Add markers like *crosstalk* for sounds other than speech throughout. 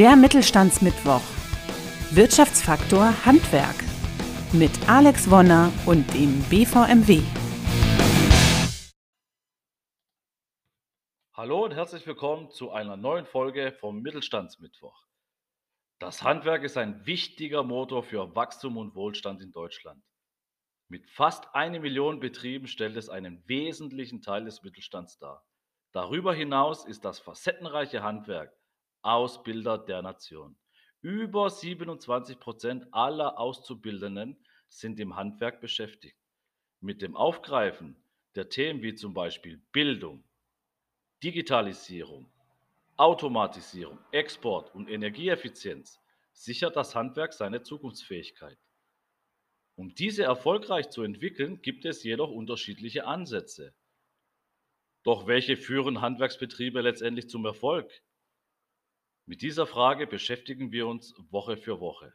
Der Mittelstandsmittwoch. Wirtschaftsfaktor Handwerk. Mit Alex Wonner und dem BVMW. Hallo und herzlich willkommen zu einer neuen Folge vom Mittelstandsmittwoch. Das Handwerk ist ein wichtiger Motor für Wachstum und Wohlstand in Deutschland. Mit fast eine Million Betrieben stellt es einen wesentlichen Teil des Mittelstands dar. Darüber hinaus ist das facettenreiche Handwerk Ausbilder der Nation. Über 27 Prozent aller Auszubildenden sind im Handwerk beschäftigt. Mit dem Aufgreifen der Themen wie zum Beispiel Bildung, Digitalisierung, Automatisierung, Export und Energieeffizienz sichert das Handwerk seine Zukunftsfähigkeit. Um diese erfolgreich zu entwickeln, gibt es jedoch unterschiedliche Ansätze. Doch welche führen Handwerksbetriebe letztendlich zum Erfolg? Mit dieser Frage beschäftigen wir uns Woche für Woche.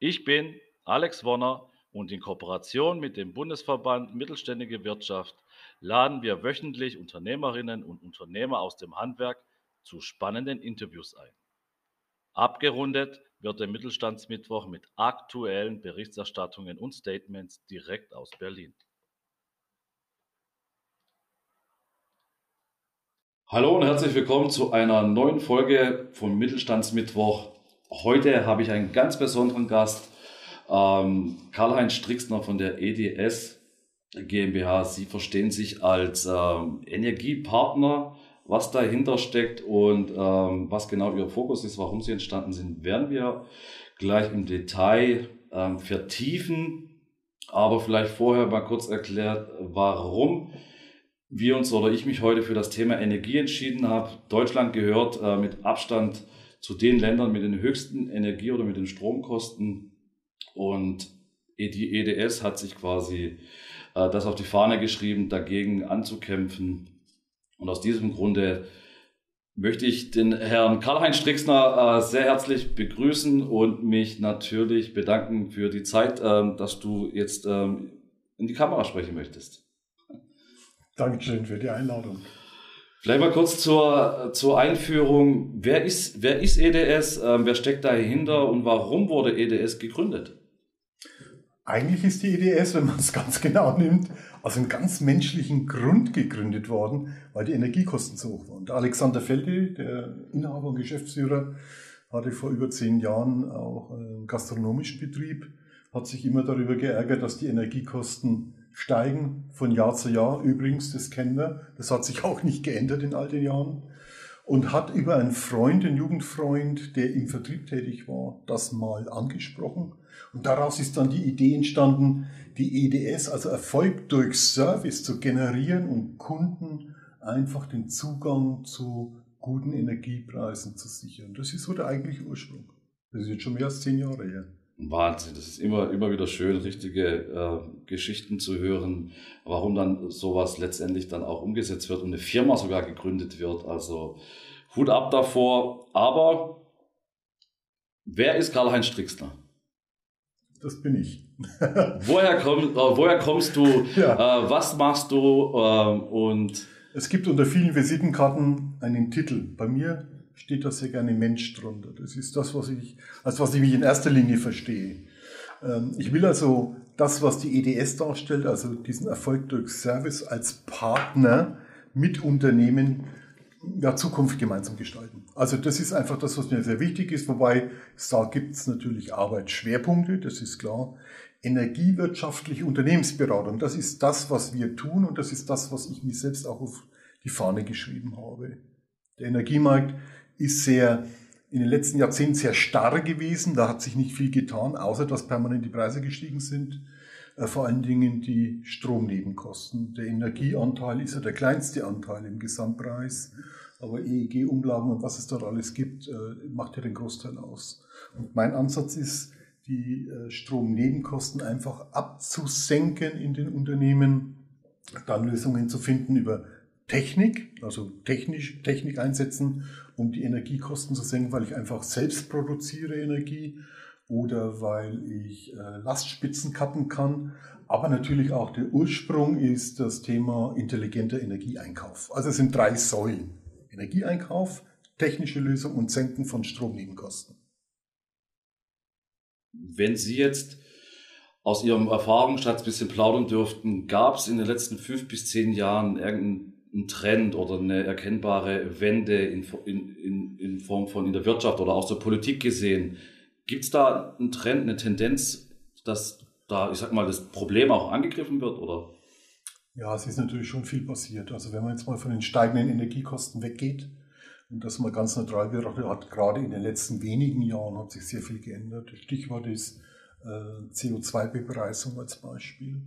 Ich bin Alex Wonner und in Kooperation mit dem Bundesverband Mittelständige Wirtschaft laden wir wöchentlich Unternehmerinnen und Unternehmer aus dem Handwerk zu spannenden Interviews ein. Abgerundet wird der Mittelstandsmittwoch mit aktuellen Berichterstattungen und Statements direkt aus Berlin. Hallo und herzlich willkommen zu einer neuen Folge vom Mittelstandsmittwoch. Heute habe ich einen ganz besonderen Gast, ähm, Karl-Heinz Strixner von der EDS GmbH. Sie verstehen sich als ähm, Energiepartner was dahinter steckt und ähm, was genau Ihr Fokus ist, warum Sie entstanden sind, werden wir gleich im Detail ähm, vertiefen. Aber vielleicht vorher mal kurz erklärt, warum wir uns oder ich mich heute für das Thema Energie entschieden habe. Deutschland gehört äh, mit Abstand zu den Ländern mit den höchsten Energie- oder mit den Stromkosten. Und die EDS hat sich quasi äh, das auf die Fahne geschrieben, dagegen anzukämpfen und aus diesem Grunde möchte ich den Herrn Karl-Heinz Strixner äh, sehr herzlich begrüßen und mich natürlich bedanken für die Zeit, ähm, dass du jetzt ähm, in die Kamera sprechen möchtest. Dankeschön für die Einladung. Vielleicht mal kurz zur, zur Einführung. Wer ist, wer ist EDS? Ähm, wer steckt dahinter und warum wurde EDS gegründet? Eigentlich ist die EDS, wenn man es ganz genau nimmt, aus einem ganz menschlichen Grund gegründet worden, weil die Energiekosten so hoch waren. Der Alexander Felde, der Inhaber und Geschäftsführer, hatte vor über zehn Jahren auch einen gastronomischen Betrieb, hat sich immer darüber geärgert, dass die Energiekosten steigen von Jahr zu Jahr. Übrigens, das kennen wir, das hat sich auch nicht geändert in all den Jahren. Und hat über einen Freund, einen Jugendfreund, der im Vertrieb tätig war, das mal angesprochen und daraus ist dann die Idee entstanden, die EDS, also Erfolg durch Service zu generieren und Kunden einfach den Zugang zu guten Energiepreisen zu sichern. Das ist so der eigentliche Ursprung. Das ist jetzt schon mehr als zehn Jahre her. Wahnsinn, das ist immer, immer wieder schön, richtige äh, Geschichten zu hören, warum dann sowas letztendlich dann auch umgesetzt wird und eine Firma sogar gegründet wird. Also Hut ab davor. Aber wer ist Karl-Heinz Strixner? das bin ich. *laughs* woher, komm, äh, woher kommst du? Ja. Äh, was machst du? Äh, und es gibt unter vielen Visitenkarten einen Titel. Bei mir steht da sehr gerne Mensch drunter. Das ist das, was ich, als was ich mich in erster Linie verstehe. Ähm, ich will also das, was die EDS darstellt, also diesen Erfolg durch Service als Partner mit Unternehmen ja, Zukunft gemeinsam gestalten. Also das ist einfach das, was mir sehr wichtig ist, wobei da gibt es natürlich Arbeitsschwerpunkte, das ist klar. Energiewirtschaftliche Unternehmensberatung, das ist das, was wir tun und das ist das, was ich mir selbst auch auf die Fahne geschrieben habe. Der Energiemarkt ist sehr in den letzten Jahrzehnten sehr starr gewesen, da hat sich nicht viel getan, außer dass permanent die Preise gestiegen sind. Äh, vor allen Dingen die Stromnebenkosten. Der Energieanteil ist ja der kleinste Anteil im Gesamtpreis, aber EEG-Umlagen und was es dort alles gibt, äh, macht ja den Großteil aus. Und mein Ansatz ist, die äh, Stromnebenkosten einfach abzusenken in den Unternehmen, dann Lösungen zu finden über Technik, also technisch, Technik einsetzen, um die Energiekosten zu senken, weil ich einfach selbst produziere Energie oder weil ich äh, Lastspitzen kappen kann. Aber natürlich auch der Ursprung ist das Thema intelligenter Energieeinkauf. Also es sind drei Säulen. Energieeinkauf, technische Lösung und Senken von Stromnebenkosten. Wenn Sie jetzt aus Ihrem Erfahrungsschatz ein bisschen plaudern dürften, gab es in den letzten fünf bis zehn Jahren irgendeinen Trend oder eine erkennbare Wende in, in, in Form von in der Wirtschaft oder auch zur Politik gesehen? Gibt es da einen Trend, eine Tendenz, dass da, ich sag mal, das Problem auch angegriffen wird, oder? Ja, es ist natürlich schon viel passiert. Also wenn man jetzt mal von den steigenden Energiekosten weggeht und das mal ganz neutral betrachtet, hat gerade in den letzten wenigen Jahren hat sich sehr viel geändert. Stichwort ist äh, CO2-Bepreisung als Beispiel.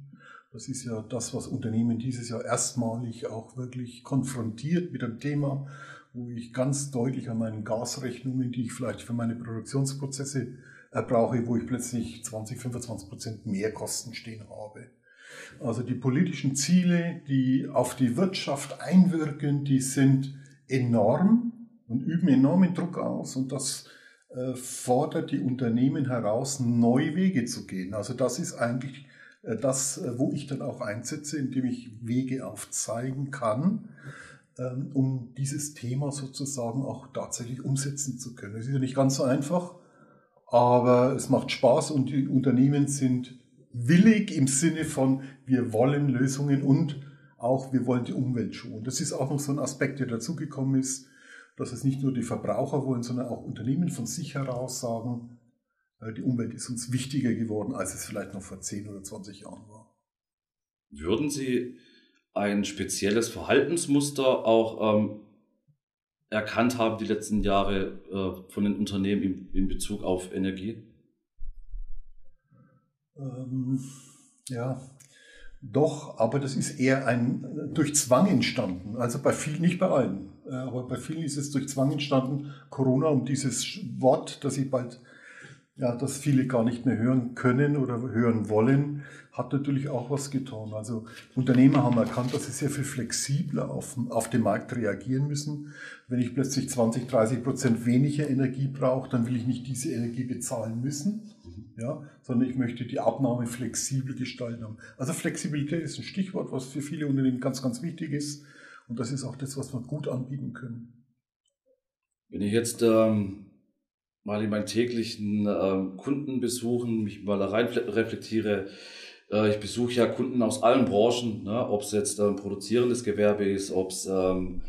Das ist ja das, was Unternehmen dieses Jahr erstmalig auch wirklich konfrontiert mit einem Thema, wo ich ganz deutlich an meinen Gasrechnungen, die ich vielleicht für meine Produktionsprozesse brauche, wo ich plötzlich 20, 25 Prozent mehr Kosten stehen habe. Also die politischen Ziele, die auf die Wirtschaft einwirken, die sind enorm und üben enormen Druck aus und das äh, fordert die Unternehmen heraus, neue Wege zu gehen. Also das ist eigentlich äh, das, äh, wo ich dann auch einsetze, indem ich Wege aufzeigen kann, ähm, um dieses Thema sozusagen auch tatsächlich umsetzen zu können. Es ist ja nicht ganz so einfach, aber es macht Spaß und die Unternehmen sind willig im Sinne von, wir wollen Lösungen und auch wir wollen die Umwelt schonen. Das ist auch noch so ein Aspekt, der dazugekommen ist dass es nicht nur die Verbraucher wollen, sondern auch Unternehmen von sich heraus sagen, äh, die Umwelt ist uns wichtiger geworden, als es vielleicht noch vor 10 oder 20 Jahren war. Würden Sie ein spezielles Verhaltensmuster auch ähm, erkannt haben die letzten Jahre äh, von den Unternehmen in, in Bezug auf Energie? Ähm, ja, doch, aber das ist eher ein durch Zwang entstanden. Also bei vielen, nicht bei allen, äh, aber bei vielen ist es durch Zwang entstanden. Corona, um dieses Wort, das ich bald, ja, das viele gar nicht mehr hören können oder hören wollen, hat natürlich auch was getan. Also Unternehmer haben erkannt, dass sie sehr viel flexibler auf, auf den Markt reagieren müssen. Wenn ich plötzlich 20, 30 Prozent weniger Energie brauche, dann will ich nicht diese Energie bezahlen müssen ja, sondern ich möchte die Abnahme flexibel gestalten haben. Also Flexibilität ist ein Stichwort, was für viele Unternehmen ganz, ganz wichtig ist und das ist auch das, was wir gut anbieten können. Wenn ich jetzt ähm, mal in meinen täglichen ähm, Kundenbesuchen mich mal da rein reflektiere, äh, ich besuche ja Kunden aus allen Branchen, ne, ob es jetzt ähm, produzierendes Gewerbe ist, ob es ähm,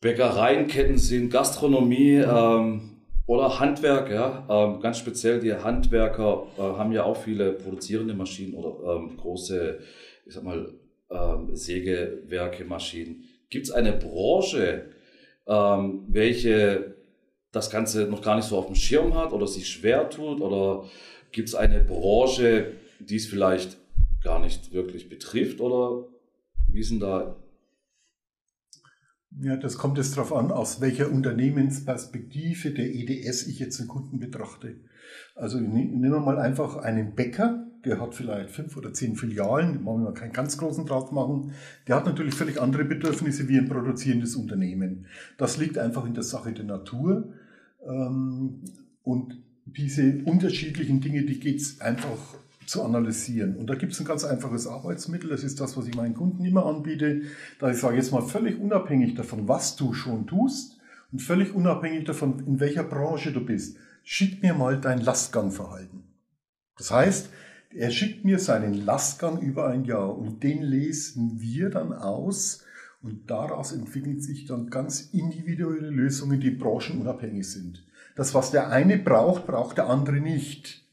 Bäckereienketten sind, Gastronomie, ähm, oder Handwerk, ja. Ähm, ganz speziell die Handwerker äh, haben ja auch viele produzierende Maschinen oder ähm, große, ich sag mal, ähm, Sägewerke, Maschinen. Gibt es eine Branche, welche das Ganze noch gar nicht so auf dem Schirm hat oder sich schwer tut? Oder gibt es eine Branche, die es vielleicht gar nicht wirklich betrifft? Oder wie sind da ja, das kommt jetzt darauf an, aus welcher Unternehmensperspektive der EDS ich jetzt den Kunden betrachte. Also ne-, nehmen wir mal einfach einen Bäcker, der hat vielleicht fünf oder zehn Filialen, wollen wir keinen ganz großen drauf machen. Der hat natürlich völlig andere Bedürfnisse wie ein produzierendes Unternehmen. Das liegt einfach in der Sache der Natur. Ähm, und diese unterschiedlichen Dinge, die geht es einfach zu analysieren. Und da gibt es ein ganz einfaches Arbeitsmittel, das ist das, was ich meinen Kunden immer anbiete, da ich sage jetzt mal völlig unabhängig davon, was du schon tust und völlig unabhängig davon, in welcher Branche du bist, schick mir mal dein Lastgangverhalten. Das heißt, er schickt mir seinen Lastgang über ein Jahr und den lesen wir dann aus und daraus entwickeln sich dann ganz individuelle Lösungen, die branchenunabhängig sind. Das, was der eine braucht, braucht der andere nicht.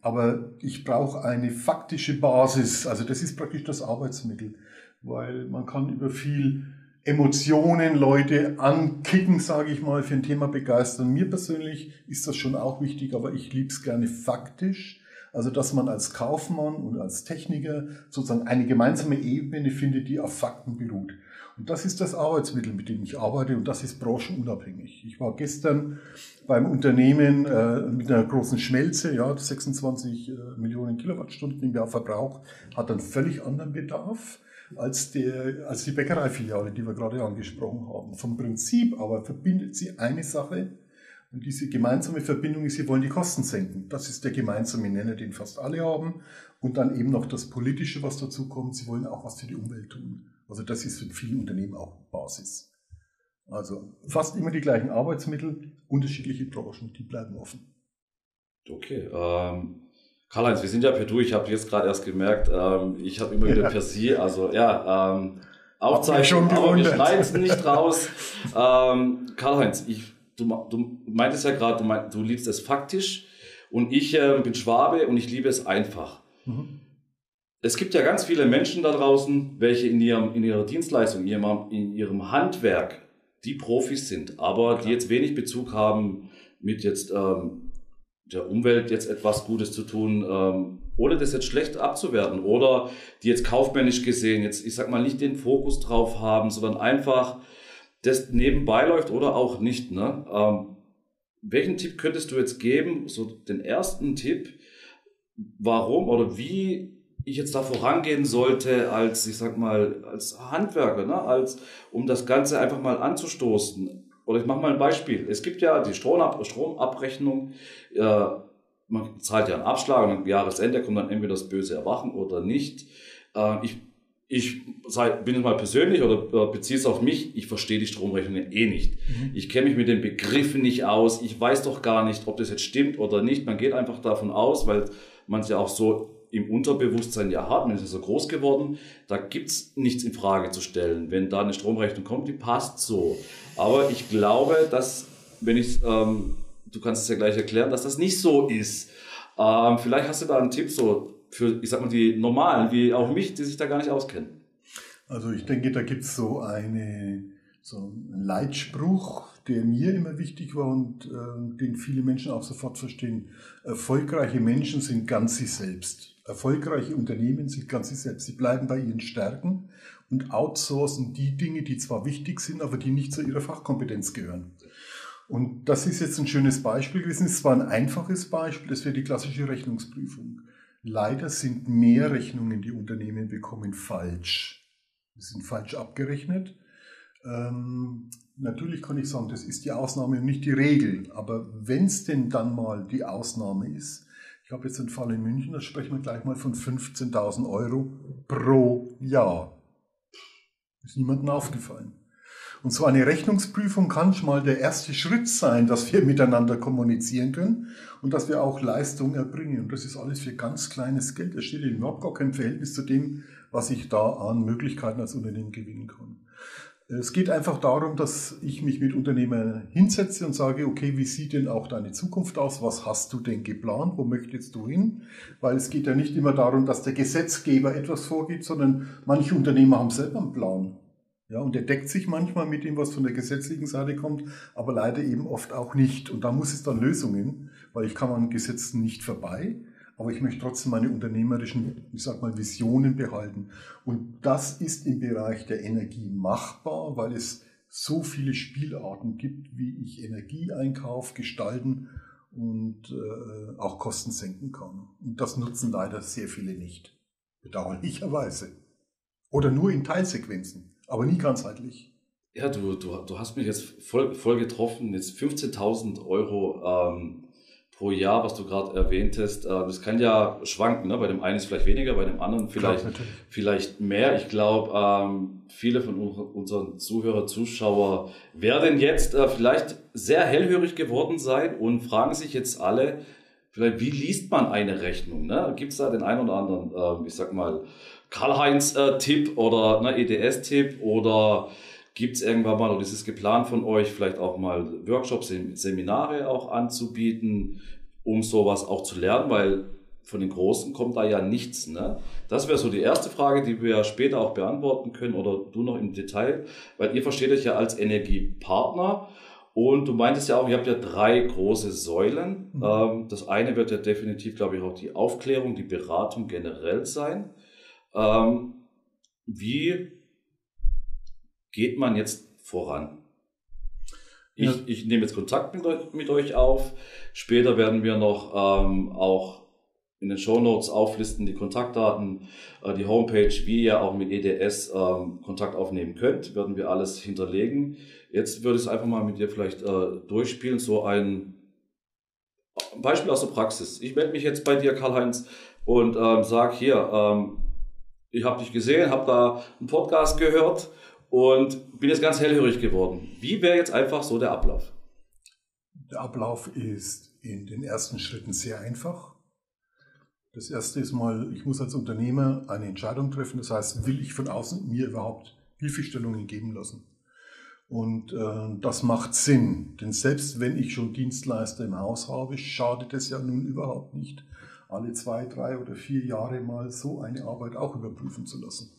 Aber ich brauche eine faktische Basis. Also das ist praktisch das Arbeitsmittel, weil man kann über viel Emotionen Leute ankicken, sage ich mal, für ein Thema begeistern. Mir persönlich ist das schon auch wichtig, aber ich liebe es gerne faktisch. Also dass man als Kaufmann und als Techniker sozusagen eine gemeinsame Ebene findet, die auf Fakten beruht. Und das ist das Arbeitsmittel, mit dem ich arbeite und das ist branchenunabhängig. Ich war gestern beim Unternehmen äh, mit einer großen Schmelze, ja, 26 äh, Millionen Kilowattstunden im Jahr Verbrauch, hat einen völlig anderen Bedarf als, der, als die Bäckereifiliale, die wir gerade angesprochen haben. Vom Prinzip aber verbindet sie eine Sache, und diese gemeinsame Verbindung ist, sie wollen die Kosten senken. Das ist der gemeinsame Nenner, den fast alle haben. Und dann eben noch das Politische, was dazu kommt. Sie wollen auch was für die Umwelt tun. Also das ist für viele Unternehmen auch Basis. Also fast immer die gleichen Arbeitsmittel, unterschiedliche Branchen, die bleiben offen. Okay. Ähm, Karl-Heinz, wir sind ja per Du. Ich habe jetzt gerade erst gemerkt, ähm, ich habe immer *laughs* wieder ja. per Sie. Also ja, ähm, Aufzeichnung, aber wir schneiden es nicht *laughs* raus. ähm, Karl-Heinz, ich, du, du meintest ja gerade, du, mein, du liebst es faktisch und ich äh, bin Schwabe und ich liebe es einfach. Mhm. Es gibt ja ganz viele Menschen da draußen, welche in, ihrem, in ihrer Dienstleistung, in ihrem, Handwerk die Profis sind, aber Klar. die jetzt wenig Bezug haben mit jetzt ähm, der Umwelt jetzt etwas Gutes zu tun, ähm, ohne das jetzt schlecht abzuwerten oder die jetzt kaufmännisch gesehen jetzt, ich sag mal, nicht den Fokus drauf haben, sondern einfach das nebenbei läuft oder auch nicht. Ne? Ähm, welchen Tipp könntest du jetzt geben? So den ersten Tipp, warum oder wie ich jetzt da vorangehen sollte als, ich sag mal, als Handwerker, ne? als, um das Ganze einfach mal anzustoßen. Oder ich mache mal ein Beispiel. Es gibt ja die Stromab Stromabrechnung, äh, man zahlt ja einen Abschlag und am Jahresende kommt dann entweder das böse Erwachen oder nicht. Äh, ich ich sei, bin jetzt mal persönlich oder beziehe es auf mich, ich verstehe die Stromrechnung eh nicht. Mhm. Ich kenne mich mit den Begriffen nicht aus, ich weiß doch gar nicht, ob das jetzt stimmt oder nicht. Man geht einfach davon aus, weil man es ja auch so im Unterbewusstsein ja hat, man ist ja so groß geworden, da gibt's nichts in Frage zu stellen. Wenn da eine Stromrechnung kommt, die passt so. Aber ich glaube, dass, wenn ich, ähm, du kannst es ja gleich erklären, dass das nicht so ist. Ähm, vielleicht hast du da einen Tipp so für, ich sag mal, die Normalen, wie auch mich, die sich da gar nicht auskennen. Also ich denke, da gibt's so eine, so einen Leitspruch, der mir immer wichtig war und äh, den viele Menschen auch sofort verstehen. Erfolgreiche Menschen sind ganz sie selbst. Erfolgreiche Unternehmen sind ganz sie selbst. Sie bleiben bei ihren Stärken und outsourcen die Dinge, die zwar wichtig sind, aber die nicht zu ihrer Fachkompetenz gehören. Und das ist jetzt ein schönes Beispiel gewesen. Es war ein einfaches Beispiel, das wäre die klassische Rechnungsprüfung. Leider sind mehr Rechnungen, die Unternehmen bekommen, falsch. Die sind falsch abgerechnet. Natürlich kann ich sagen, das ist die Ausnahme und nicht die Regel. Aber wenn es denn dann mal die Ausnahme ist, ich habe jetzt einen Fall in München, da sprechen wir gleich mal von 15.000 Euro pro Jahr. Ist niemandem aufgefallen. Und so eine Rechnungsprüfung kann schon mal der erste Schritt sein, dass wir *laughs* miteinander kommunizieren können und dass wir auch Leistung erbringen. Und das ist alles für ganz kleines Geld. Das steht überhaupt gar kein Verhältnis zu dem, was ich da an Möglichkeiten als Unternehmen gewinnen kann. Es geht einfach darum, dass ich mich mit Unternehmern hinsetze und sage, okay, wie sieht denn auch deine Zukunft aus? Was hast du denn geplant? Wo möchtest du hin? Weil es geht ja nicht immer darum, dass der Gesetzgeber etwas vorgibt, sondern manche Unternehmer haben selber einen Plan. Ja, und der deckt sich manchmal mit dem, was von der gesetzlichen Seite kommt, aber leider eben oft auch nicht. Und da muss es dann Lösungen, weil ich kann an Gesetzen nicht vorbei aber ich möchte trotzdem meine unternehmerischen, ich sag mal, Visionen behalten. Und das ist im Bereich der Energie machbar, weil es so viele Spielarten gibt, wie ich Energie einkaufe, gestalten und äh, auch Kosten senken kann. Und das nutzen leider sehr viele nicht. Bedauerlicherweise. Oder nur in Teilsequenzen, aber nie ganzheitlich. Ja, du, du, du hast mich jetzt voll, voll getroffen. Jetzt 15.000 Euro ähm, pro Jahr, was du gerade erwähntest, äh, das kann ja schwanken. Ne? Bei dem einen ist vielleicht weniger, bei dem anderen vielleicht, Klar, vielleicht mehr. Ich glaube, ähm, viele von unseren Zuhörer, Zuschauer werden jetzt äh, vielleicht sehr hellhörig geworden sein und fragen sich jetzt alle, vielleicht, wie liest man eine Rechnung? Ne? Gibt es da den einen oder anderen, äh, ich sag mal, Karl-Heinz-Tipp oder ne, EDS-Tipp oder Gibt es irgendwann mal, oder ist es geplant von euch, vielleicht auch mal Workshops, Seminare auch anzubieten, um sowas auch zu lernen, weil von den Großen kommt da ja nichts. Ne? Das wäre so die erste Frage, die wir später auch beantworten können oder du noch im Detail, weil ihr versteht euch ja als Energiepartner und du meintest ja auch, ihr habt ja drei große Säulen. Mhm. Ähm, das eine wird ja definitiv, glaube ich, auch die Aufklärung, die Beratung generell sein. Ähm, wie geht man jetzt voran? Ich, ja. ich nehme jetzt Kontakt mit, mit, euch auf. Später werden wir noch ähm, auch in den Show Notes auflisten die Kontaktdaten, äh, die Homepage, wie ihr auch mit EDS ähm, Kontakt aufnehmen könnt, werden wir alles hinterlegen. Jetzt würde ich es einfach mal mit dir vielleicht äh, durchspielen, so ein Beispiel aus der Praxis. Ich melde mich jetzt bei dir, Karl-Heinz, und ähm, sag hier, ähm, ich habe dich gesehen, habe da einen Podcast gehört und bin jetzt ganz hellhörig geworden. Wie wäre jetzt einfach so der Ablauf? Der Ablauf ist in den ersten Schritten sehr einfach. Das erste ist mal, ich muss als Unternehmer eine Entscheidung treffen. Das heißt, will ich von außen mir überhaupt Hilfestellungen geben lassen? Und äh, das macht Sinn, denn selbst wenn ich schon Dienstleister im Haus habe, schadet es ja nun überhaupt nicht, alle zwei, drei oder vier Jahre mal so eine Arbeit auch überprüfen zu lassen.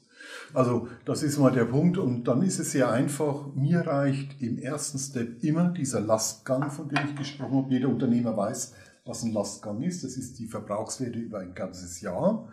Also das ist mal der Punkt und dann ist es sehr einfach. Mir reicht im ersten Step immer dieser Lastgang, von dem ich gesprochen habe. Jeder Unternehmer weiß, was ein Lastgang ist. Das ist die Verbrauchswerte über ein ganzes Jahr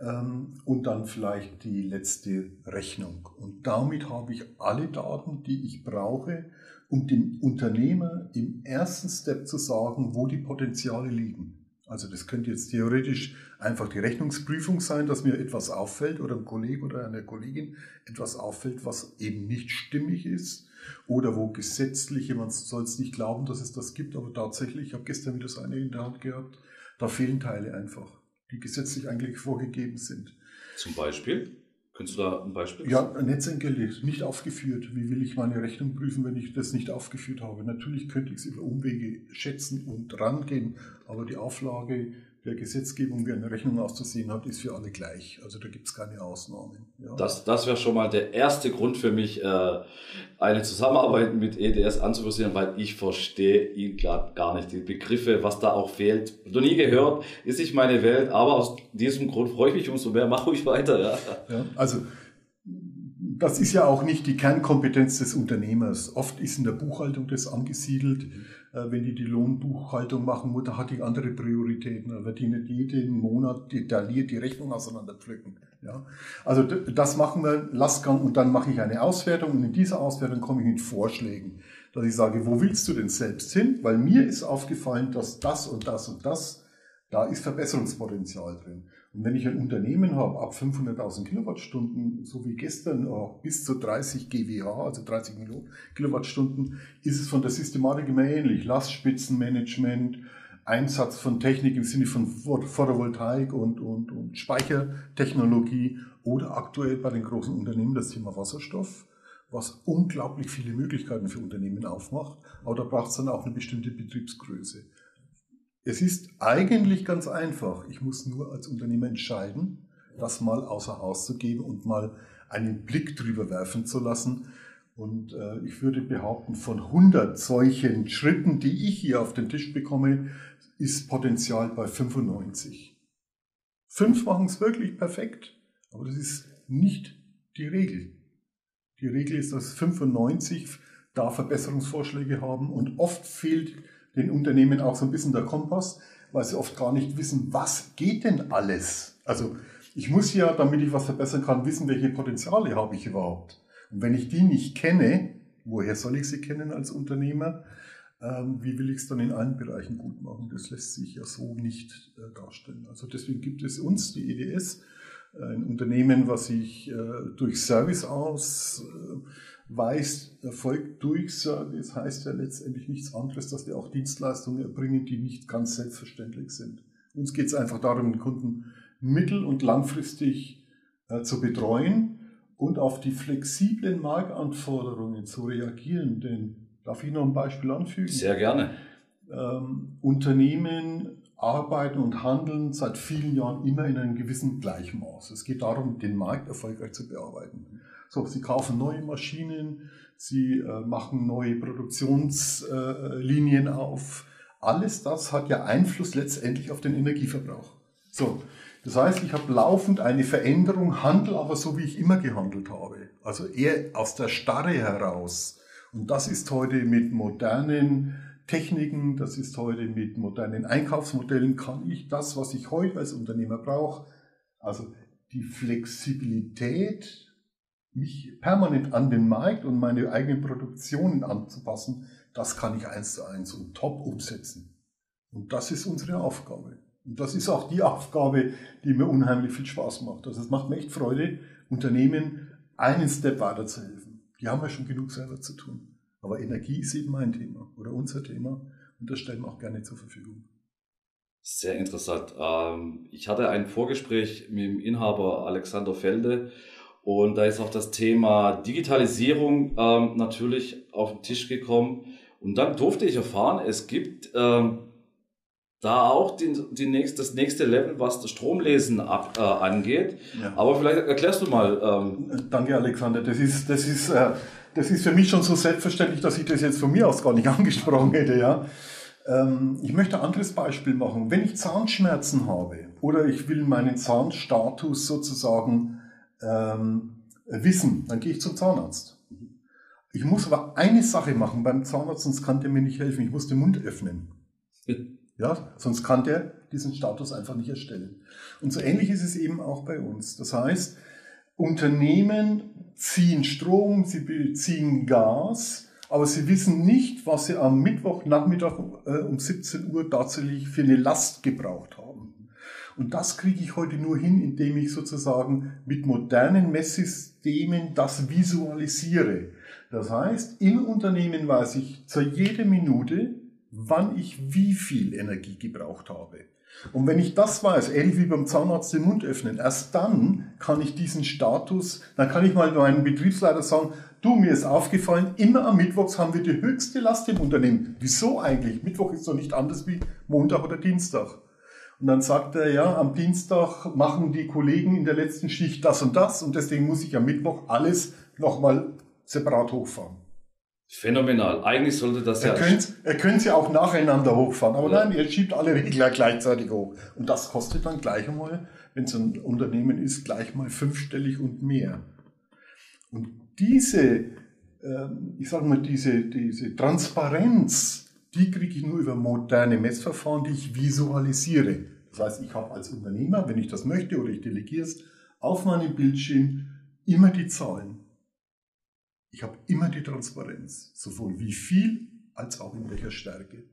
ähm, und dann vielleicht die letzte Rechnung. Und damit habe ich alle Daten, die ich brauche, um dem Unternehmer im ersten Step zu sagen, wo die Potenziale liegen. Also das könnte jetzt theoretisch einfach die Rechnungsprüfung sein, dass mir etwas auffällt oder einem Kollegen oder einer Kollegin etwas auffällt, was eben nicht stimmig ist oder wo gesetzliche, man soll es nicht glauben, dass es das gibt, aber tatsächlich, ich habe gestern wieder so eine in der Hand gehabt, da fehlen Teile einfach, die gesetzlich eigentlich vorgegeben sind. Zum Beispiel? Könntest du da ein Beispiel? Ja, ist nicht aufgeführt. Wie will ich meine Rechnung prüfen, wenn ich das nicht aufgeführt habe? Natürlich könnte ich es über Umwege schätzen und rangehen, aber die Auflage der Gesetzgebung, wie eine Rechnung auszusehen hat, ist für alle gleich. Also da gibt es keine Ausnahmen. Ja. Das, das wäre schon mal der erste Grund für mich, äh, eine Zusammenarbeit mit EDS anzuversieren, weil ich verstehe ihn gerade gar nicht. Die Begriffe, was da auch fehlt, noch nie gehört, ist nicht meine Welt, aber aus diesem Grund freue ich mich umso mehr. *laughs* Mach ruhig weiter. Ja. ja also das ist ja auch nicht die Kernkompetenz des Unternehmers. Oft ist in der Buchhaltung das angesiedelt. Äh, wenn die die Lohnbuchhaltung machen, Mutter hat die andere Prioritäten. Da wird die nicht jeden Monat detailliert die Rechnung auseinanderdrücken. Ja? Also das machen wir, Lastgang, und dann mache ich eine Auswertung und in dieser Auswertung komme ich mit Vorschlägen, dass ich sage, wo willst du denn selbst hin? Weil mir ist aufgefallen, dass das und das und das, da ist Verbesserungspotenzial drin. Und wenn ich ein Unternehmen habe ab 500.000 Kilowattstunden, so wie gestern auch bis zu 30 GWH, also 30 Kilowattstunden, ist es von der Systematik immer ähnlich. Lastspitzenmanagement, Einsatz von Technik im Sinne von Photovoltaik und, und, und Speichertechnologie oder aktuell bei den großen Unternehmen das Thema Wasserstoff, was unglaublich viele Möglichkeiten für Unternehmen aufmacht. Aber da braucht es dann auch eine bestimmte Betriebsgröße. Es ist eigentlich ganz einfach. Ich muss nur als Unternehmer entscheiden, das mal außer Haus zu geben und mal einen Blick drüber werfen zu lassen. Und äh, ich würde behaupten, von 100 solchen Schritten, die ich hier auf den Tisch bekomme, ist Potenzial bei 95. Fünf machen es wirklich perfekt, aber das ist nicht die Regel. Die Regel ist, dass 95 da Verbesserungsvorschläge haben und oft fehlt den Unternehmen auch so ein bisschen der Kompass, weil sie oft gar nicht wissen, was geht denn alles? Also ich muss ja, damit ich was verbessern kann, wissen, welche Potenziale habe ich überhaupt. Und wenn ich die nicht kenne, woher soll ich sie kennen als Unternehmer? Ähm, wie will ich es dann in allen Bereichen gut machen? Das lässt sich ja so nicht äh, darstellen. Also deswegen gibt es uns, die EDS, äh, ein Unternehmen, was sich äh, durch Service aus weiß, Erfolg durch Service heißt ja letztendlich nichts anderes, dass wir auch Dienstleistungen erbringen, die nicht ganz selbstverständlich sind. Uns geht es einfach darum, den Kunden mittel- und langfristig äh, zu betreuen und auf die flexiblen Marktanforderungen zu reagieren. Denn darf ich noch ein Beispiel anfügen? Sehr gerne. Ähm, Unternehmen arbeiten und handeln seit vielen Jahren immer in einem gewissen Gleichmaß. Es geht darum, den Markt erfolgreich zu bearbeiten. So, sie kaufen neue Maschinen, sie äh, machen neue Produktionslinien äh, auf. Alles das hat ja Einfluss letztendlich auf den Energieverbrauch. So, das heißt, ich habe laufend eine Veränderung, handle aber so, wie ich immer gehandelt habe. Also eher aus der Starre heraus. Und das ist heute mit modernen Techniken, das ist heute mit modernen Einkaufsmodellen, kann ich das, was ich heute als Unternehmer brauche, also die Flexibilität mich permanent an den Markt und meine eigenen Produktionen anzupassen, das kann ich eins zu eins und top umsetzen. Und das ist unsere Aufgabe. Und das ist auch die Aufgabe, die mir unheimlich viel Spaß macht. Also es macht mir echt Freude, Unternehmen einen Step weiter zu helfen. Die haben ja schon genug selber zu tun. Aber Energie ist eben mein Thema oder unser Thema und das stellen wir auch gerne zur Verfügung. Sehr interessant. Ähm, ich hatte ein Vorgespräch mit dem Inhaber Alexander Felde Und da ist auch das Thema Digitalisierung ähm, natürlich auf den Tisch gekommen. Und dann durfte ich erfahren, es gibt ähm, da auch die, die nächst, das nächste Level, was das Stromlesen ab, äh, angeht. Ja. Aber vielleicht erklärst du mal. Ähm Danke, Alexander. Das ist, das ist, äh, das ist für mich schon so selbstverständlich, dass ich das jetzt von mir aus gar nicht *laughs* angesprochen hätte. Ja. Ähm, ich möchte ein anderes Beispiel machen. Wenn ich Zahnschmerzen habe oder ich will meinen Zahnstatus sozusagen ähm, wissen, dann gehe ich zum Zahnarzt. Ich muss aber eine Sache machen beim Zahnarzt, sonst kann der mir nicht helfen. Ich muss den Mund öffnen. Ja, sonst kann der diesen Status einfach nicht erstellen. Und so ähnlich ist es eben auch bei uns. Das heißt, Unternehmen ziehen Strom, sie beziehen Gas, aber sie wissen nicht, was sie am Mittwochnachmittag äh, um 17 Uhr tatsächlich für eine Last gebraucht haben. Und das kriege ich heute nur hin, indem ich sozusagen mit modernen Messsystemen das visualisiere. Das heißt, im Unternehmen weiß ich zu jeder Minute, wann ich wie viel Energie gebraucht habe. Und wenn ich das weiß, ähnlich wie beim Zahnarzt den Mund öffnen, erst dann kann ich diesen Status, dann kann ich mal meinem Betriebsleiter sagen, du, mir ist aufgefallen, immer am Mittwochs haben wir die höchste Last im Unternehmen. Wieso eigentlich? Mittwoch ist doch nicht anders wie Montag oder Dienstag. Und dann sagt er, ja, am Dienstag machen die Kollegen in der letzten Schicht das und das und deswegen muss ich am Mittwoch alles nochmal separat hochfahren. Phänomenal. Eigentlich sollte das er ja. Könnt, er könnte sie auch nacheinander hochfahren, aber ja. nein, er schiebt alle Regler gleichzeitig hoch. Und das kostet dann gleich einmal, wenn es ein Unternehmen ist, gleich mal fünfstellig und mehr. Und diese, ähm, ich sage mal, diese, diese Transparenz, die kriege ich nur über moderne Messverfahren, die ich visualisiere. Das heißt, ich habe als Unternehmer, wenn ich das möchte oder ich delegiere es, auf meinem Bildschirm immer die Zahlen. Ich habe immer die Transparenz, sowohl wie viel als auch in welcher Stärke.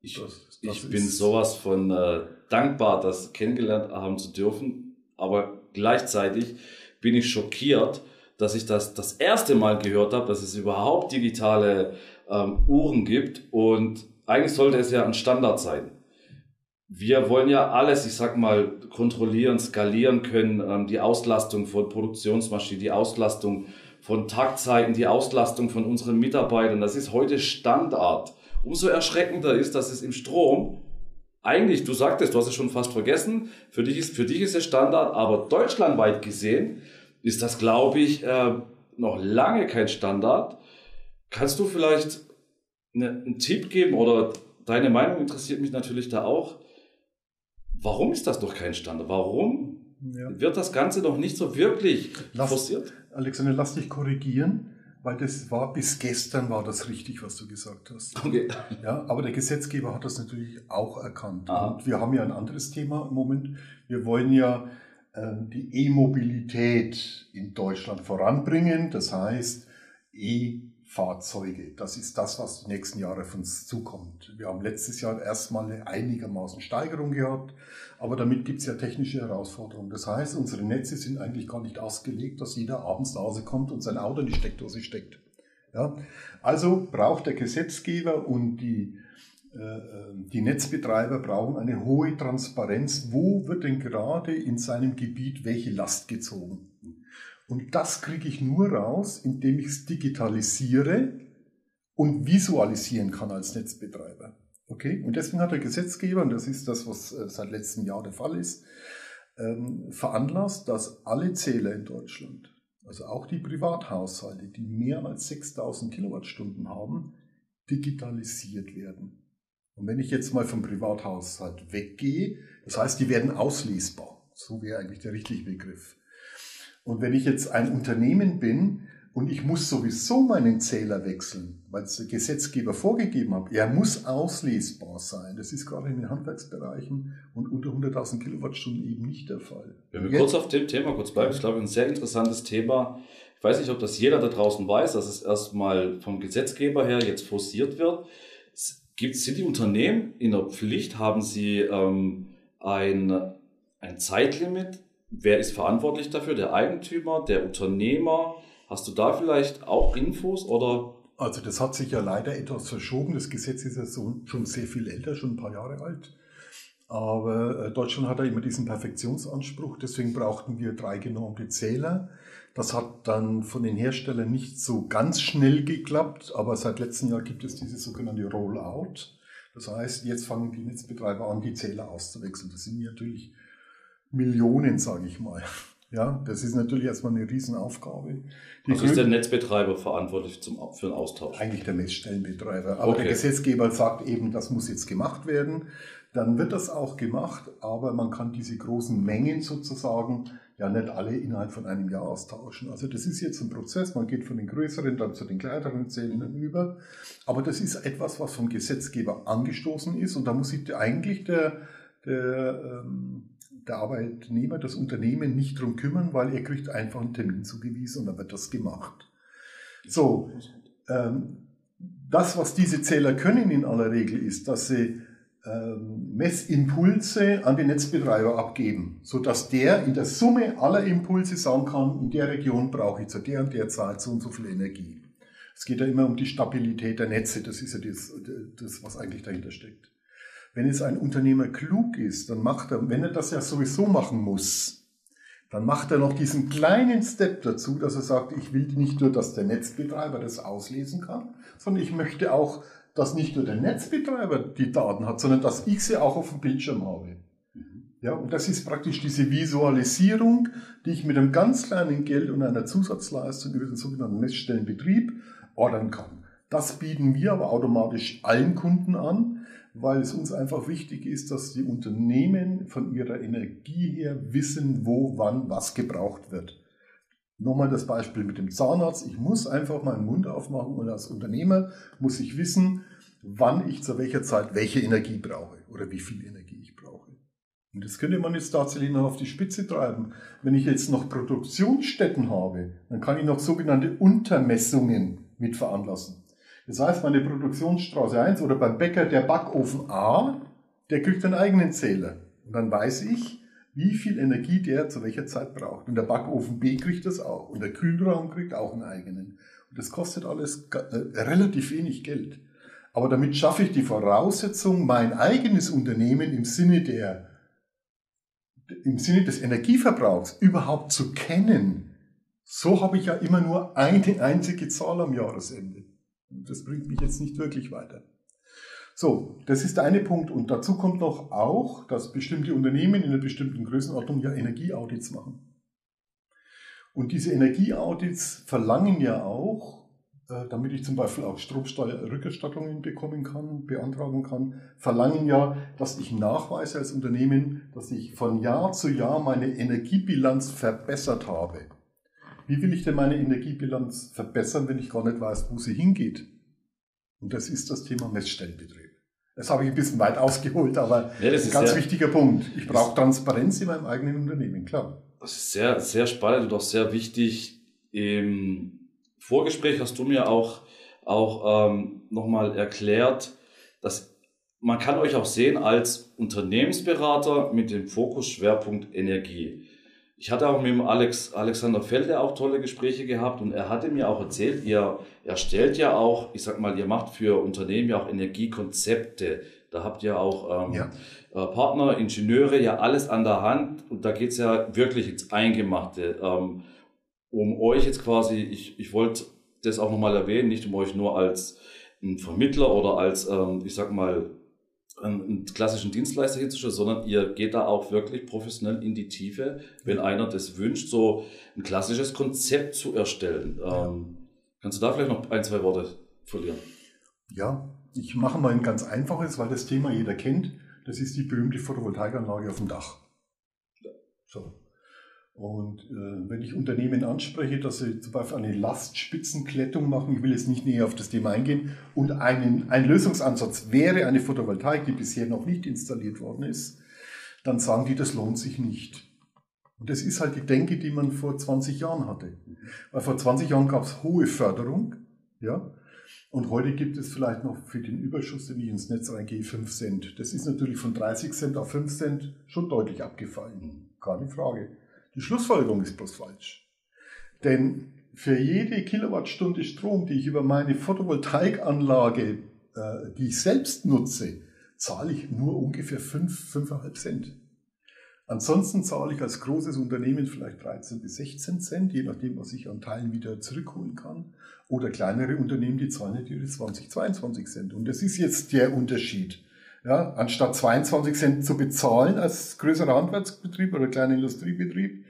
Ich, das, das ich bin sowas von äh, dankbar, das kennengelernt haben zu dürfen, aber gleichzeitig bin ich schockiert, dass ich das das erste Mal gehört habe, dass es überhaupt digitale ähm, Uhren gibt und eigentlich sollte es ja ein Standard sein. Wir wollen ja alles, ich sag mal, kontrollieren, skalieren können, ähm, die Auslastung von Produktionsmaschinen, die Auslastung von Taktzeiten, die Auslastung von unseren Mitarbeitern. Das ist heute Standard. Umso erschreckender ist, dass es im Strom eigentlich, du sagtest, du hast es schon fast vergessen, für dich ist, für dich ist es Standard, aber deutschlandweit gesehen ist das, glaube ich, äh, noch lange kein Standard. Kannst du vielleicht eine, einen Tipp geben oder deine Meinung interessiert mich natürlich da auch. Warum ist das noch kein Standard? Warum ja. wird das Ganze noch nicht so wirklich lass, forciert? Alexander, lass dich korrigieren, weil das war bis gestern war das richtig, was du gesagt hast. Okay. Ja, aber der Gesetzgeber hat das natürlich auch erkannt. Aha. Und wir haben ja ein anderes Thema im Moment. Wir wollen ja äh, die E-Mobilität in Deutschland voranbringen. Das heißt, E-Fahrzeuge. Das ist das, was die nächsten Jahre auf uns zukommt. Wir haben letztes Jahr erstmal eine einigermaßen Steigerung gehabt, aber damit gibt es ja technische Herausforderungen. Das heißt, unsere Netze sind eigentlich gar nicht ausgelegt, dass jeder abends nach Hause kommt und sein Auto in die Steckdose steckt. Ja? Also braucht der Gesetzgeber und die äh, äh, die Netzbetreiber brauchen eine hohe Transparenz. Wo wird denn gerade in seinem Gebiet welche Last gezogen? Und das kriege ich nur raus, indem ich es digitalisiere und visualisieren kann als Netzbetreiber. Okay? Und deswegen hat der Gesetzgeber, und das ist das, was äh, seit letztem Jahr der Fall ist, ähm, veranlasst, dass alle Zähler in Deutschland, also auch die Privathaushalte, die mehr als 6000 Kilowattstunden haben, digitalisiert werden. Und wenn ich jetzt mal vom Privathaushalt weggehe, das heißt, die werden auslesbar. So wäre eigentlich der richtige Begriff. Und wenn ich jetzt ein Unternehmen bin und ich muss sowieso meinen Zähler wechseln, weil es der Gesetzgeber vorgegeben hat, er muss auslesbar sein. Das ist gerade in den Handwerksbereichen und unter 100.000 Kilowattstunden eben nicht der Fall. Wenn wir jetzt, kurz auf dem Thema kurz bleiben, ich glaube, ein sehr interessantes Thema. Ich weiß nicht, ob das jeder da draußen weiß, dass es erstmal vom Gesetzgeber her jetzt forciert wird. Gibt, sind die Unternehmen in der Pflicht? Haben sie ähm, ein, ein Zeitlimit? Wer ist verantwortlich dafür? Der Eigentümer, der Unternehmer? Hast du da vielleicht auch Infos oder? Also das hat sich ja leider etwas verschoben. Das Gesetz ist ja so, schon sehr viel älter, schon ein paar Jahre alt. Aber äh, Deutschland hat ja immer diesen Perfektionsanspruch, deswegen brauchten wir drei genormte Zähler. Das hat dann von den Herstellern nicht so ganz schnell geklappt, aber seit letztem Jahr gibt es diese sogenannte Rollout. Das heißt, jetzt fangen die Netzbetreiber an, die Zähler auszuwechseln. Das sind natürlich Millionen, sage ich mal. *laughs* Ja, das ist natürlich erstmal eine Riesenaufgabe. Die also ist der Netzbetreiber verantwortlich zum, für den Austausch? Eigentlich der Messstellenbetreiber. Aber okay. der Gesetzgeber sagt eben, das muss jetzt gemacht werden. Dann wird das auch gemacht, aber man kann diese großen Mengen sozusagen ja nicht alle innerhalb von einem Jahr austauschen. Also das ist jetzt ein Prozess, man geht von den größeren dann zu den kleineren Zellen über. Aber das ist etwas, was vom Gesetzgeber angestoßen ist und da muss sich eigentlich der, der ähm, der Arbeitnehmer, das Unternehmen nicht drum kümmern, weil er kriegt einfach einen Termin zugewiesen und dann wird das gemacht. So, ähm, das, was diese Zähler können in aller Regel, ist, dass sie ähm, Messimpulse an den Netzbetreiber abgeben, sodass der in der Summe aller Impulse sagen kann, in der Region brauche ich zu der und der Zeit so und so viel Energie. Es geht ja immer um die Stabilität der Netze, das ist ja das, das was eigentlich dahinter steckt. Wenn jetzt ein Unternehmer klug ist, dann macht er, wenn er das ja sowieso machen muss, dann macht er noch diesen kleinen Step dazu, dass er sagt, ich will nicht nur, dass der Netzbetreiber das auslesen kann, sondern ich möchte auch, dass nicht nur der Netzbetreiber die Daten hat, sondern dass ich sie auch auf dem Bildschirm habe. Ja, und das ist praktisch diese Visualisierung, die ich mit einem ganz kleinen Geld und einer Zusatzleistung über den sogenannten Messstellenbetrieb ordern kann. Das bieten wir aber automatisch allen Kunden an weil es uns einfach wichtig ist, dass die Unternehmen von ihrer Energie her wissen, wo, wann, was gebraucht wird. Nochmal das Beispiel mit dem Zahnarzt. Ich muss einfach meinen Mund aufmachen und als Unternehmer muss ich wissen, wann ich zu welcher Zeit welche Energie brauche oder wie viel Energie ich brauche. Und das könnte man jetzt tatsächlich noch auf die Spitze treiben. Wenn ich jetzt noch Produktionsstätten habe, dann kann ich noch sogenannte Untermessungen mit veranlassen. Das heißt, meine Produktionsstraße 1 oder beim Bäcker der Backofen A, der kriegt einen eigenen Zähler. Und dann weiß ich, wie viel Energie der zu welcher Zeit braucht. Und der Backofen B kriegt das auch. Und der Kühlraum kriegt auch einen eigenen. Und das kostet alles äh, relativ wenig Geld. Aber damit schaffe ich die Voraussetzung, mein eigenes Unternehmen im Sinne der, im Sinne des Energieverbrauchs überhaupt zu kennen. So habe ich ja immer nur eine einzige Zahl am Jahresende. Das bringt mich jetzt nicht wirklich weiter. So, das ist der eine Punkt. Und dazu kommt noch auch, dass bestimmte Unternehmen in einer bestimmten Größenordnung ja Energieaudits machen. Und diese Energieaudits verlangen ja auch, äh, damit ich zum Beispiel auch Stromsteuerrückerstattungen bekommen kann, beantragen kann, verlangen ja, dass ich nachweise als Unternehmen, dass ich von Jahr zu Jahr meine Energiebilanz verbessert habe. Wie will ich denn meine Energiebilanz verbessern, wenn ich gar nicht weiß, wo sie hingeht? Und das ist das Thema Messstellenbetrieb. Das habe ich ein bisschen weit ausgeholt, aber ja, das ist ein ganz sehr, wichtiger Punkt. Ich brauche Transparenz in meinem eigenen Unternehmen, klar. Das ist sehr, sehr spannend und auch sehr wichtig. Im Vorgespräch hast du mir auch, auch ähm, nochmal erklärt, dass man kann euch auch sehen als Unternehmensberater mit dem Fokus Schwerpunkt Energie. Ich hatte auch mit dem Alex, Alexander Felde auch tolle Gespräche gehabt und er hatte mir auch erzählt, ihr erstellt ja auch, ich sag mal, ihr macht für Unternehmen ja auch Energiekonzepte. Da habt ihr auch ähm, ja. Äh, Partner, Ingenieure, ja alles an der Hand und da geht's ja wirklich ins Eingemachte. Ähm, um euch jetzt quasi, ich, ich wollte das auch nochmal erwähnen, nicht um euch nur als ein Vermittler oder als, ähm, ich sag mal, einen klassischen Dienstleister hinzustellen, sondern ihr geht da auch wirklich professionell in die Tiefe, wenn einer das wünscht, so ein klassisches Konzept zu erstellen. Ähm, kannst du da vielleicht noch ein, zwei Worte verlieren? Ja, ich mache mal ein ganz einfaches, weil das Thema jeder kennt. Das ist die berühmte Photovoltaikanlage auf dem Dach. So. Und äh, wenn ich Unternehmen anspreche, dass sie zum Beispiel eine Lastspitzenklettung machen, ich will jetzt nicht näher auf das Thema eingehen, und einen, ein Lösungsansatz wäre eine Photovoltaik, die bisher noch nicht installiert worden ist, dann sagen die, das lohnt sich nicht. Und das ist halt die Denke, die man vor 20 Jahren hatte. Weil vor 20 Jahren gab es hohe Förderung, ja, und heute gibt es vielleicht noch für den Überschuss, den ich ins Netz reingehe, 5 Cent. Das ist natürlich von 30 Cent auf 5 Cent schon deutlich abgefallen. Keine Frage. Die Schlussfolgerung ist bloß falsch. Denn für jede Kilowattstunde Strom, die ich über meine Photovoltaikanlage, äh, die ich selbst nutze, zahle ich nur ungefähr 5, 5,5 Cent. Ansonsten zahle ich als großes Unternehmen vielleicht 13 bis 16 Cent, je nachdem, was ich an Teilen wieder zurückholen kann. Oder kleinere Unternehmen, die zahlen natürlich 20, 22 Cent. Und das ist jetzt der Unterschied. Ja, anstatt 22 Cent zu bezahlen als größerer Handwerksbetrieb oder kleiner Industriebetrieb,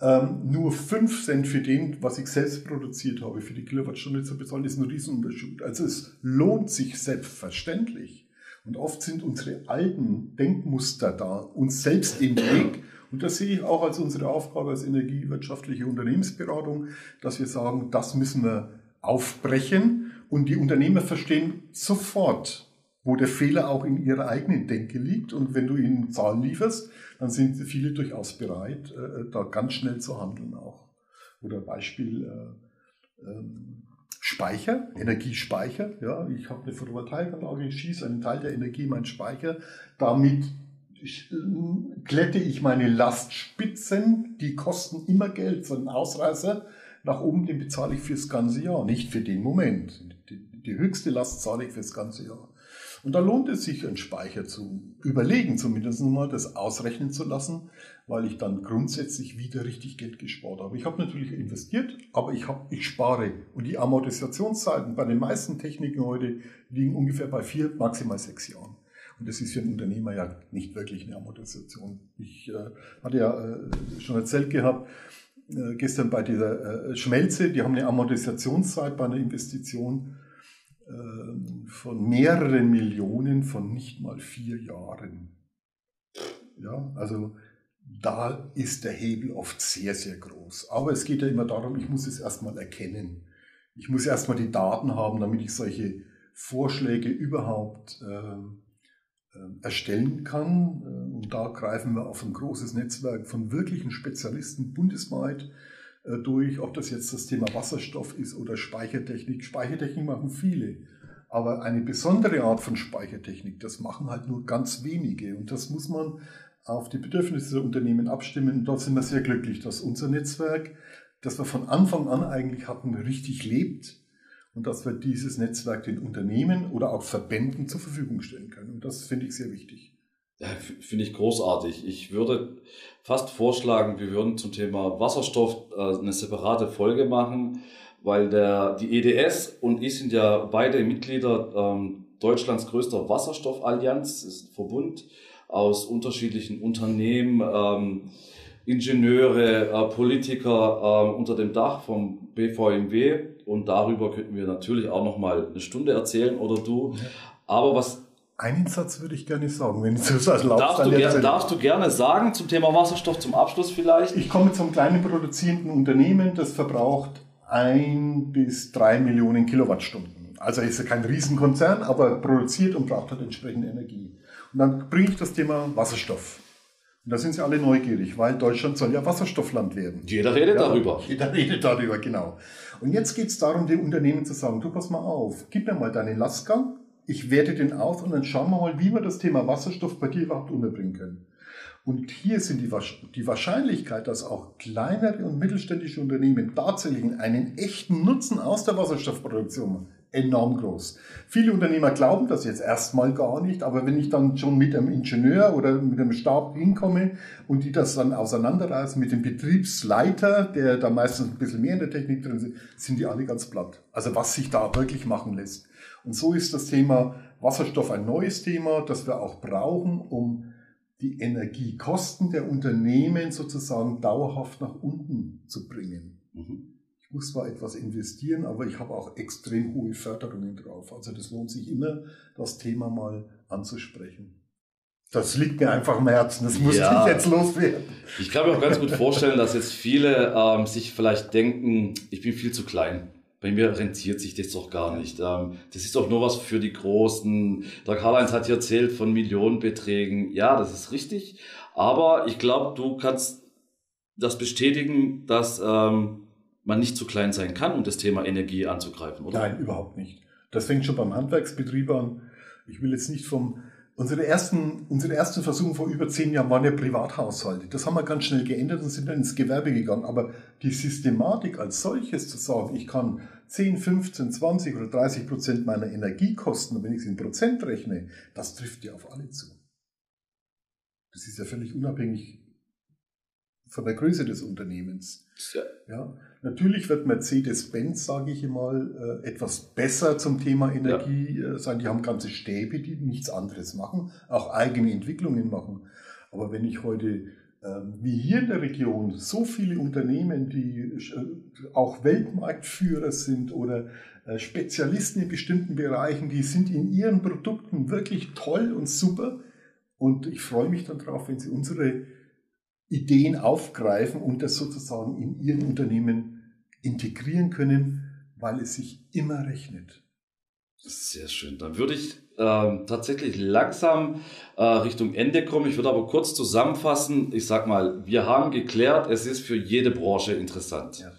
ähm, nur 5 Cent für den, was ich selbst produziert habe, für die Kilowattstunde zu bezahlen, ist ein Riesenunterschied. Also es lohnt sich selbstverständlich. Und oft sind unsere alten Denkmuster da, uns selbst im Weg. Und das sehe ich auch als unsere Aufgabe als energiewirtschaftliche Unternehmensberatung, dass wir sagen, das müssen wir aufbrechen. Und die Unternehmer verstehen sofort, wo der Fehler auch in ihrer eigenen Denke liegt. Und wenn du ihnen Zahlen lieferst, dann sind viele durchaus bereit, äh, da ganz schnell zu handeln auch. Oder Beispiel äh, ähm, Speicher, Energiespeicher. Ja, ich habe eine Photovoltaikanlage, ich schieße einen Teil der Energie in meinen Speicher. Damit äh, glätte ich meine Lastspitzen, die kosten immer Geld. So ein Ausreißer nach oben, den bezahle ich fürs ganze Jahr, nicht für den Moment. Die, die höchste Last zahle ich fürs ganze Jahr. Und da lohnt es sich, einen Speicher zu überlegen, zumindest mal das ausrechnen zu lassen, weil ich dann grundsätzlich wieder richtig Geld gespart habe. Ich habe natürlich investiert, aber ich, habe, ich spare. Und die Amortisationszeiten bei den meisten Techniken heute liegen ungefähr bei vier, maximal sechs Jahren. Und das ist für einen Unternehmer ja nicht wirklich eine Amortisation. Ich äh, hatte ja äh, schon erzählt gehabt, äh, gestern bei dieser äh, Schmelze, die haben eine Amortisationszeit bei einer Investition von mehreren Millionen von nicht mal vier Jahren. Ja, also da ist der Hebel oft sehr, sehr groß. Aber es geht ja immer darum, ich muss es erstmal erkennen. Ich muss erstmal die Daten haben, damit ich solche Vorschläge überhaupt äh, erstellen kann. Äh, und da greifen wir auf ein großes Netzwerk von wirklichen Spezialisten bundesweit, durch, ob das jetzt das Thema Wasserstoff ist oder Speichertechnik. Speichertechnik machen viele, aber eine besondere Art von Speichertechnik, das machen halt nur ganz wenige und das muss man auf die Bedürfnisse der Unternehmen abstimmen und dort sind wir sehr glücklich, dass unser Netzwerk, das wir von Anfang an eigentlich hatten, richtig lebt und dass wir dieses Netzwerk den Unternehmen oder auch Verbänden zur Verfügung stellen können. Und das finde ich sehr wichtig. Ja, finde ich großartig. Ich würde fast vorschlagen, wir würden zum Thema Wasserstoff äh, eine separate Folge machen, weil der, die EDS und ich sind ja beide Mitglieder ähm, Deutschlands größter Wasserstoffallianz, das ist ein Verbund aus unterschiedlichen Unternehmen, ähm, Ingenieure, äh, Politiker äh, unter dem Dach vom BVMW und darüber könnten wir natürlich auch noch mal eine Stunde erzählen oder du. Aber was einen Satz würde ich gerne sagen, wenn du das erlaubst. Darfst du, ger darfst du gerne sagen zum Thema Wasserstoff zum Abschluss vielleicht? Ich komme zum kleinen produzierenden Unternehmen, das verbraucht ein bis drei Millionen Kilowattstunden. Also ist ja kein Riesenkonzern, aber produziert und braucht halt entsprechende Energie. Und dann bringe ich das Thema Wasserstoff. Und da sind sie alle neugierig, weil Deutschland soll ja Wasserstoffland werden. Jeder redet ja, darüber. Jeder redet darüber, genau. Und jetzt geht es darum, dem Unternehmen zu sagen, du pass mal auf, gib mir mal deinen Lastgang, ich werte den aus und dann schauen wir mal, wie wir das Thema Wasserstoff bei dir überhaupt unterbringen können. Und hier sind die, die Wahrscheinlichkeit, dass auch kleinere und mittelständische Unternehmen tatsächlich einen echten Nutzen aus der Wasserstoffproduktion enorm groß. Viele Unternehmer glauben das jetzt erstmal gar nicht, aber wenn ich dann schon mit einem Ingenieur oder mit einem Stab hinkomme und die das dann auseinanderreißen mit dem Betriebsleiter, der da meistens ein bisschen mehr in der Technik drin ist, sind die alle ganz platt. Also was sich da wirklich machen lässt. Und so ist das Thema Wasserstoff ein neues Thema, das wir auch brauchen, um die Energiekosten der Unternehmen sozusagen dauerhaft nach unten zu bringen. Mhm. Ich muss zwar etwas investieren, aber ich habe auch extrem hohe Förderungen drauf. Also das lohnt sich immer, das Thema mal anzusprechen. Das liegt mir einfach am Herzen, das muss ja, ich jetzt loswerden. Ich kann mir auch ganz gut vorstellen, dass jetzt viele ähm, sich vielleicht denken, ich bin viel zu klein bei mir rentiert sich das doch gar nicht. Ähm, das ist doch nur was für die Großen. Der Karl-Heinz hat hier erzählt von Millionenbeträgen. Ja, das ist richtig. Aber ich glaube, du kannst das bestätigen, dass ähm, man nicht zu klein sein kann, um das Thema Energie anzugreifen, oder? Nein, überhaupt nicht. Das fängt schon beim Handwerksbetrieb an. Ich will jetzt nicht vom Unsere ersten, unsere ersten Versuche vor über zehn Jahren waren ja Privathaushalte. Das haben wir ganz schnell geändert und sind dann ins Gewerbe gegangen. Aber die Systematik als solches zu sagen, ich kann 10, 15, 20 oder 30 Prozent meiner Energiekosten, wenn ich es in Prozent rechne, das trifft ja auf alle zu. Das ist ja völlig unabhängig von der Größe des Unternehmens. Ja. ja. Natürlich wird Mercedes-Benz, sage ich mal, äh, etwas besser zum Thema Energie ja. Äh, sein. Die haben ganze Stäbe, die nichts anderes machen, auch eigene Entwicklungen machen. Aber wenn ich heute ähm, wie hier in der Region so viele Unternehmen, die äh, auch Weltmarktführer sind oder Spezialisten in bestimmten Bereichen, die sind in ihren Produkten wirklich toll und super. Und ich freue mich dann darauf, wenn sie unsere Ideen aufgreifen und das sozusagen in ihren Unternehmen integrieren können, weil es sich immer rechnet. Sehr schön. Dann würde ich äh, tatsächlich langsam äh, Richtung Ende kommen. Ich würde aber kurz zusammenfassen. Ich sag mal, wir haben geklärt, es ist für jede Branche interessant. Ja.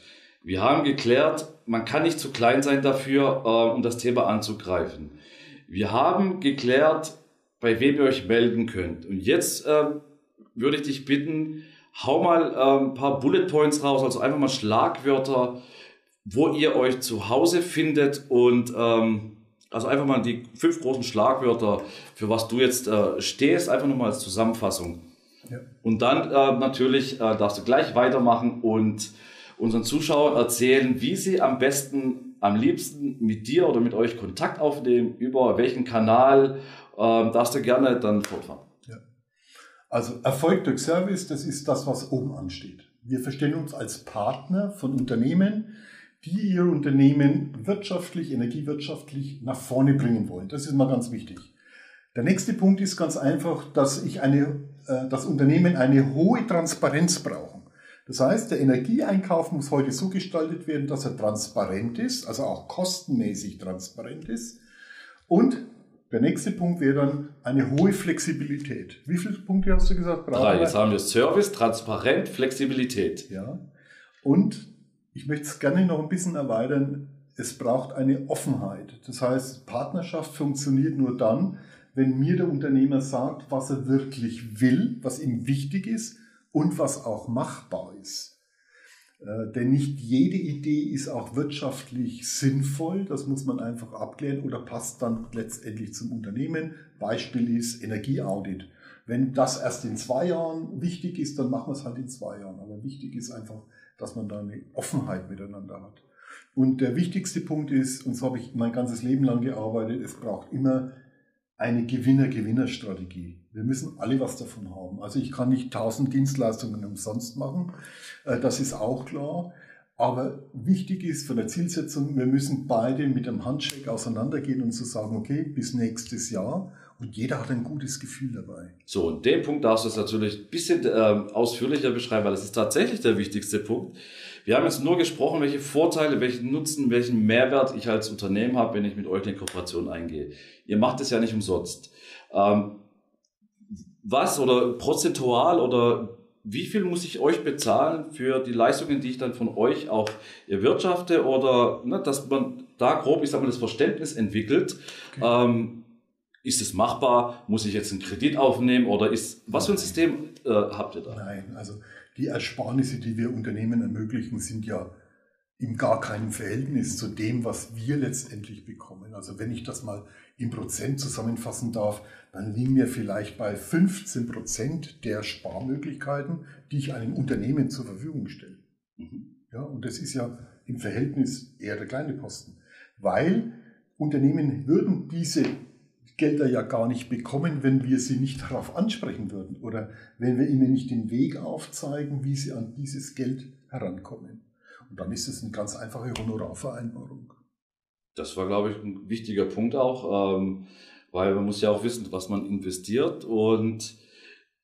Wir haben geklärt, man kann nicht zu klein sein dafür, äh, um das Thema anzugreifen. Wir haben geklärt, bei wem ihr euch melden könnt. Und jetzt äh, würde ich dich bitten, hau mal äh, ein paar Bullet Points raus, also einfach mal Schlagwörter, wo ihr euch zu Hause findet und ähm, also einfach mal die fünf großen Schlagwörter, für was du jetzt äh, stehst, einfach nochmal als Zusammenfassung. Ja. Und dann äh, natürlich äh, darfst du gleich weitermachen und unseren Zuschauern erzählen, wie sie am besten, am liebsten mit dir oder mit euch Kontakt aufnehmen, über welchen Kanal äh, darfst du gerne dann fortfahren. Also Erfolg durch Service, das ist das, was oben ansteht. Wir verstehen uns als Partner von Unternehmen, die ihr Unternehmen wirtschaftlich, energiewirtschaftlich nach vorne bringen wollen. Das ist mal ganz wichtig. Der nächste Punkt ist ganz einfach, dass ich eine, äh, das Unternehmen eine hohe Transparenz brauchen. Das heißt, der Energieeinkauf muss heute so gestaltet werden, dass er transparent ist, also auch kostenmäßig transparent ist und der nächste Punkt wäre dann eine hohe Flexibilität. Wie viele Punkte hast du gesagt? Drei. Jetzt haben wir Service, Transparent, Flexibilität. Ja. Und ich möchte es gerne noch ein bisschen erweitern. Es braucht eine Offenheit. Das heißt, Partnerschaft funktioniert nur dann, wenn mir der Unternehmer sagt, was er wirklich will, was ihm wichtig ist und was auch machbar ist. Äh, denn nicht jede Idee ist auch wirtschaftlich sinnvoll. Das muss man einfach abklären oder passt dann letztendlich zum Unternehmen. Beispiel ist Energieaudit. Wenn das erst in zwei Jahren wichtig ist, dann machen wir es halt in zwei Jahren. Aber wichtig ist einfach, dass man da eine Offenheit miteinander hat. Und der wichtigste Punkt ist, und so habe ich mein ganzes Leben lang gearbeitet, es braucht immer eine Gewinner-Gewinner-Strategie. Wir müssen alle was davon haben. Also ich kann nicht tausend Dienstleistungen umsonst machen, äh, das ist auch klar. Aber wichtig ist von der Zielsetzung, wir müssen beide mit einem Handshake auseinandergehen und zu so sagen, okay, bis nächstes Jahr. Und jeder hat ein gutes Gefühl dabei. So, und den Punkt darfst du jetzt natürlich ein bisschen äh, ausführlicher beschreiben, weil das ist tatsächlich der wichtigste Punkt. Wir haben jetzt nur gesprochen, welche Vorteile, welchen Nutzen, welchen Mehrwert ich als Unternehmen habe, wenn ich mit euch in Kooperation eingehe. Ihr macht es ja nicht umsonst. Ähm, was oder prozentual oder wie viel muss ich euch bezahlen für die Leistungen, die ich dann von euch auch erwirtschafte oder ne, dass man da grob, ich sag mal, das Verständnis entwickelt. Okay. Ähm, ist es machbar? Muss ich jetzt einen Kredit aufnehmen oder ist was für ein System äh, habt ihr da? Nein, also die Ersparnisse, die wir Unternehmen ermöglichen, sind ja in gar keinem Verhältnis zu dem, was wir letztendlich bekommen. Also wenn ich das mal in Prozent zusammenfassen darf, dann liegen wir vielleicht bei 15 Prozent der Sparmöglichkeiten, die ich einem Unternehmen zur Verfügung stelle. Mhm. Ja, und das ist ja im Verhältnis eher der kleine Posten, weil Unternehmen würden diese Gelder ja gar nicht bekommen, wenn wir sie nicht darauf ansprechen würden oder wenn wir ihnen nicht den Weg aufzeigen, wie sie an dieses Geld herankommen. Und dann ist es eine ganz einfache Honorarvereinbarung. Das war, glaube ich, ein wichtiger Punkt auch, ähm, weil man muss ja auch wissen, was man investiert und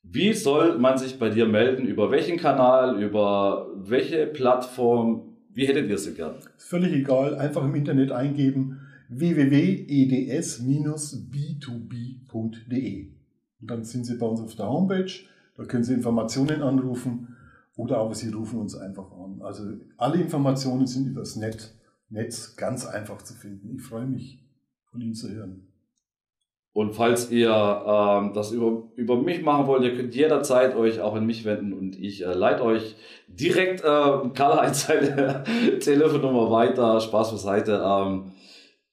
wie soll man sich bei dir melden? Über welchen Kanal? Über welche Plattform? Wie hättet ihr sie gern? Völlig egal. Einfach im Internet eingeben www.eds-b2b.de. Und dann sind Sie bei uns auf der Homepage, da können Sie Informationen anrufen oder aber Sie rufen uns einfach an. Also alle Informationen sind übers Netz, Netz ganz einfach zu finden. Ich freue mich, von Ihnen zu hören. Und falls ihr ähm, das über, über mich machen wollt, ihr könnt jederzeit euch auch an mich wenden und ich äh, leite euch direkt äh, Karl-Heinz seine *laughs* Telefonnummer weiter. Spaß beiseite. Ähm,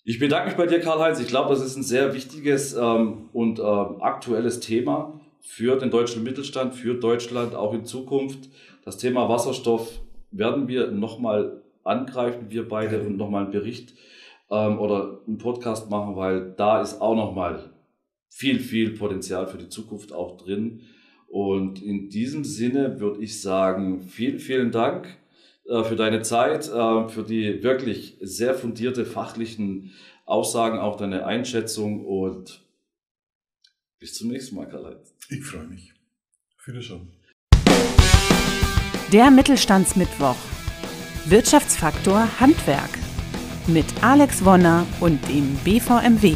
ich bedanke mich bei dir, Karl-Heinz. Ich glaube, das ist ein sehr wichtiges ähm, und ähm, aktuelles Thema für den deutschen Mittelstand, für Deutschland auch in Zukunft. Das Thema Wasserstoff werden wir nochmal angreifen, wir beide, und nochmal einen Bericht ähm, oder einen Podcast machen, weil da ist auch nochmal viel, viel Potenzial für die Zukunft auch drin. Und in diesem Sinne würde ich sagen, vielen, vielen Dank für deine Zeit, äh, für die wirklich sehr fundierte fachlichen Aussagen, auch deine Einschätzung und bis zum nächsten Mal, Karl-Heinz. Ich freue mich. Wiederschauen. Der Mittelstandsmittwoch. Wirtschaftsfaktor Handwerk mit Alex Wonner und dem BVMW.